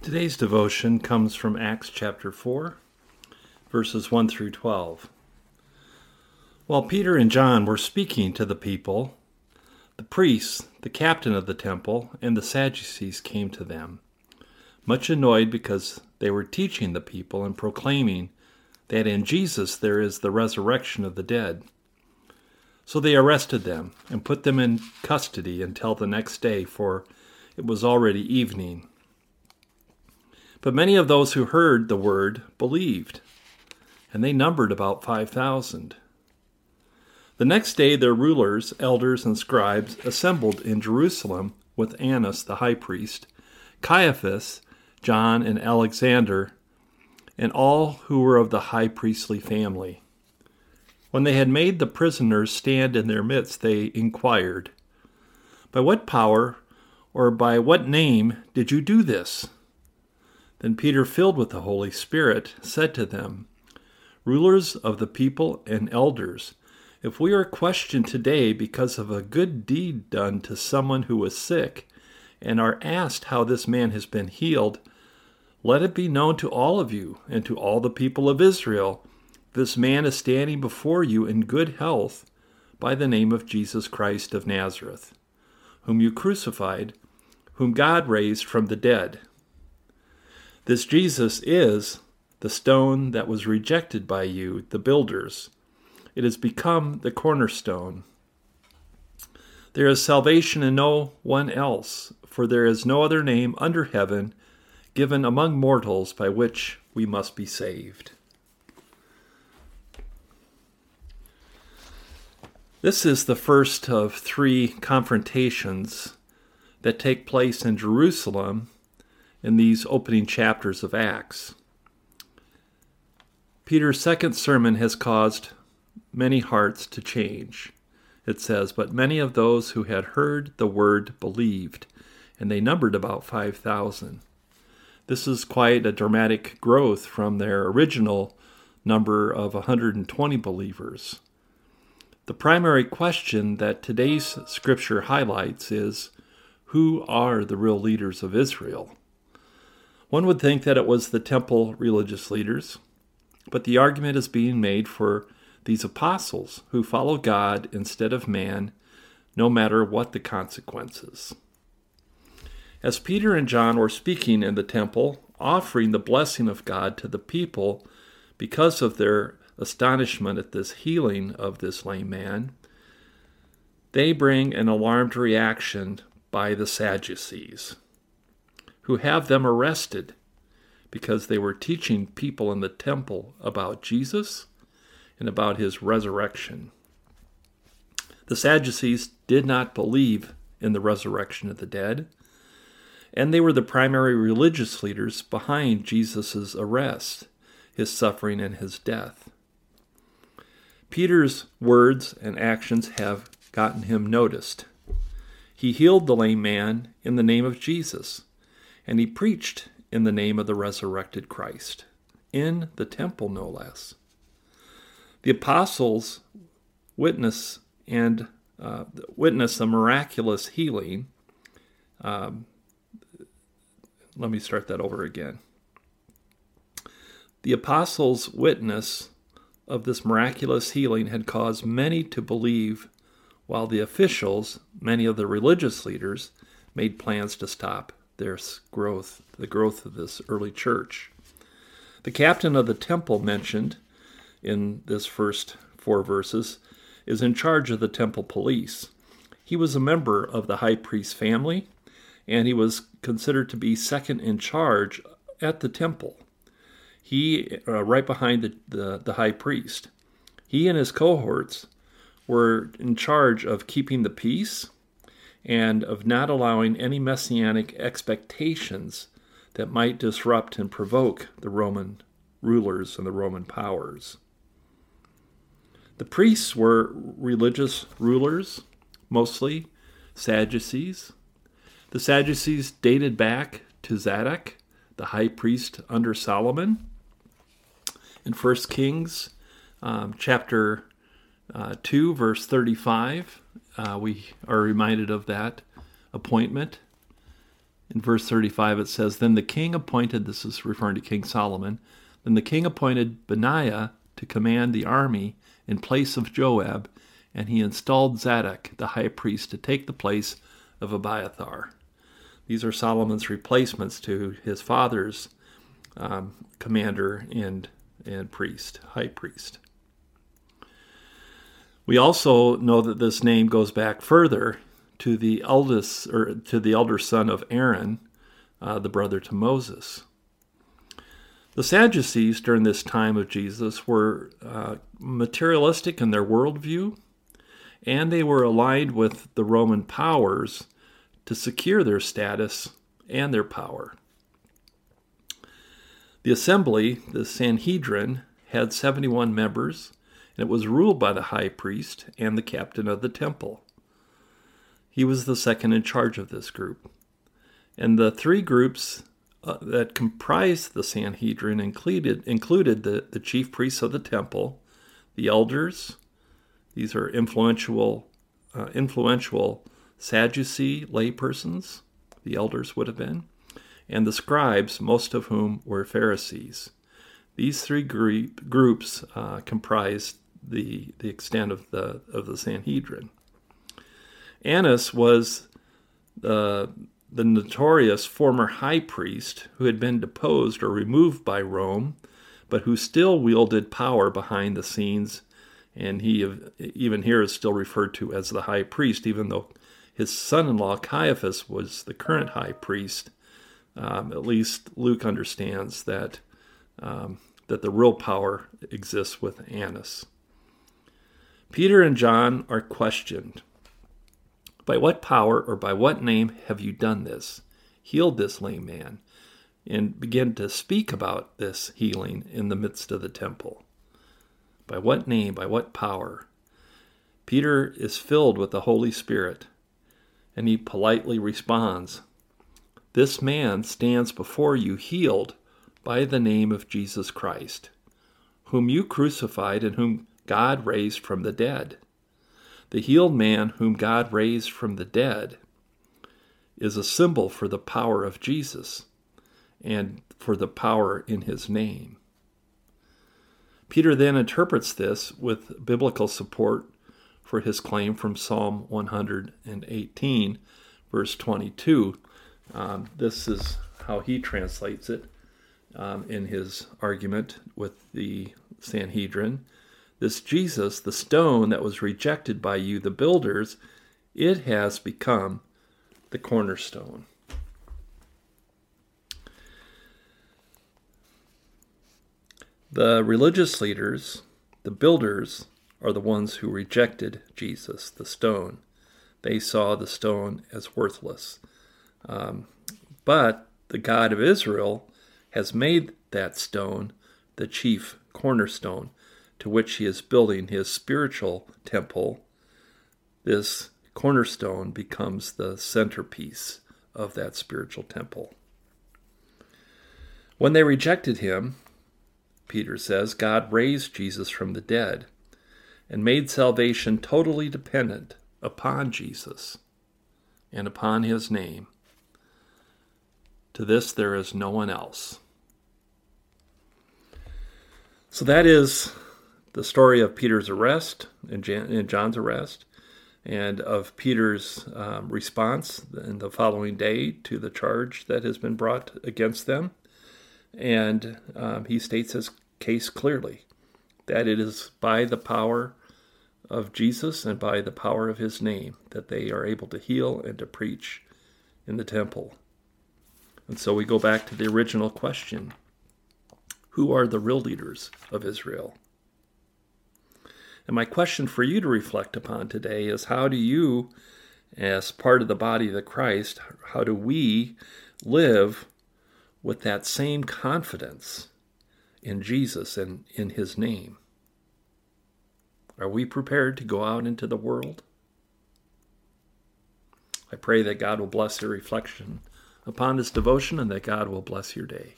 Today's devotion comes from Acts chapter 4, verses 1 through 12. While Peter and John were speaking to the people, the priests, the captain of the temple, and the Sadducees came to them, much annoyed because they were teaching the people and proclaiming that in Jesus there is the resurrection of the dead. So they arrested them and put them in custody until the next day, for it was already evening. But many of those who heard the word believed, and they numbered about 5,000. The next day, their rulers, elders, and scribes assembled in Jerusalem with Annas the high priest, Caiaphas, John, and Alexander, and all who were of the high priestly family. When they had made the prisoners stand in their midst, they inquired, By what power or by what name did you do this? Then Peter, filled with the Holy Spirit, said to them, Rulers of the people and elders, if we are questioned today because of a good deed done to someone who was sick, and are asked how this man has been healed, let it be known to all of you and to all the people of Israel this man is standing before you in good health by the name of Jesus Christ of Nazareth, whom you crucified, whom God raised from the dead. This Jesus is the stone that was rejected by you, the builders. It has become the cornerstone. There is salvation in no one else, for there is no other name under heaven given among mortals by which we must be saved. This is the first of three confrontations that take place in Jerusalem in these opening chapters of Acts. Peter's second sermon has caused many hearts to change. It says, But many of those who had heard the word believed, and they numbered about 5,000. This is quite a dramatic growth from their original number of 120 believers. The primary question that today's scripture highlights is who are the real leaders of Israel? One would think that it was the temple religious leaders, but the argument is being made for these apostles who follow God instead of man, no matter what the consequences. As Peter and John were speaking in the temple, offering the blessing of God to the people because of their astonishment at this healing of this lame man, they bring an alarmed reaction by the Sadducees, who have them arrested because they were teaching people in the temple about Jesus and about his resurrection. The Sadducees did not believe in the resurrection of the dead, and they were the primary religious leaders behind Jesus' arrest, his suffering, and his death. Peter's words and actions have gotten him noticed. He healed the lame man in the name of Jesus, and he preached in the name of the resurrected Christ, in the temple no less. The apostles witness and uh, witness a miraculous healing. Um, let me start that over again. The apostles witness of this miraculous healing had caused many to believe, while the officials, many of the religious leaders, made plans to stop their growth, the growth of this early church. The captain of the temple mentioned in this first four verses is in charge of the temple police. He was a member of the high priest family, and he was considered to be second in charge at the temple. He, uh, right behind the, the, the high priest, he and his cohorts were in charge of keeping the peace and of not allowing any messianic expectations that might disrupt and provoke the Roman rulers and the Roman powers. The priests were religious rulers, mostly Sadducees. The Sadducees dated back to Zadok, the high priest under Solomon in 1 Kings um, chapter uh, 2, verse 35. Uh, we are reminded of that appointment. In verse 35, it says, Then the king appointed, this is referring to King Solomon, then the king appointed Benaiah to command the army in place of Joab, and he installed Zadok, the high priest, to take the place of Abiathar. These are Solomon's replacements to his father's um, commander and, and priest, high priest. We also know that this name goes back further to the eldest or to the elder son of Aaron, uh, the brother to Moses. The Sadducees during this time of Jesus were uh, materialistic in their worldview, and they were aligned with the Roman powers to secure their status and their power. The assembly, the Sanhedrin, had 71 members, and it was ruled by the high priest and the captain of the temple. He was the second in charge of this group. And the three groups uh, that comprised the Sanhedrin included, included the, the chief priests of the temple, the elders, these are influential, uh, influential Sadducee laypersons, the elders would have been, and the scribes, most of whom were Pharisees. These three group, groups uh, comprised the, the extent of the, of the Sanhedrin. Annas was the, the notorious former high priest who had been deposed or removed by Rome, but who still wielded power behind the scenes. And he, even here, is still referred to as the high priest, even though his son in law Caiaphas was the current high priest. Um, at least Luke understands that, um, that the real power exists with Annas. Peter and John are questioned by what power or by what name have you done this? Healed this lame man? And begin to speak about this healing in the midst of the temple. By what name? By what power? Peter is filled with the Holy Spirit, and he politely responds This man stands before you healed by the name of Jesus Christ, whom you crucified and whom God raised from the dead. The healed man whom God raised from the dead is a symbol for the power of Jesus and for the power in his name. Peter then interprets this with biblical support for his claim from Psalm 118, verse 22. Um, this is how he translates it um, in his argument with the Sanhedrin. This Jesus, the stone that was rejected by you, the builders, it has become the cornerstone. The religious leaders, the builders, are the ones who rejected Jesus, the stone. They saw the stone as worthless. Um, but the God of Israel has made that stone the chief cornerstone to which he is building his spiritual temple, this cornerstone becomes the centerpiece of that spiritual temple. When they rejected him, Peter says, God raised Jesus from the dead and made salvation totally dependent upon Jesus and upon his name. To this there is no one else. So that is the story of Peter's arrest and, John's arrest, and of Peter's um, response in the following day to the charge that has been brought against them. And um, he states his case clearly that it is by the power of Jesus and by the power of his name that they are able to heal and to preach in the temple. And so we go back to the original question Who are the real leaders of Israel? And my question for you to reflect upon today is how do you, as part of the body of the Christ, how do we live with that same confidence in Jesus and in his name? Are we prepared to go out into the world? I pray that God will bless your reflection upon this devotion and that God will bless your day.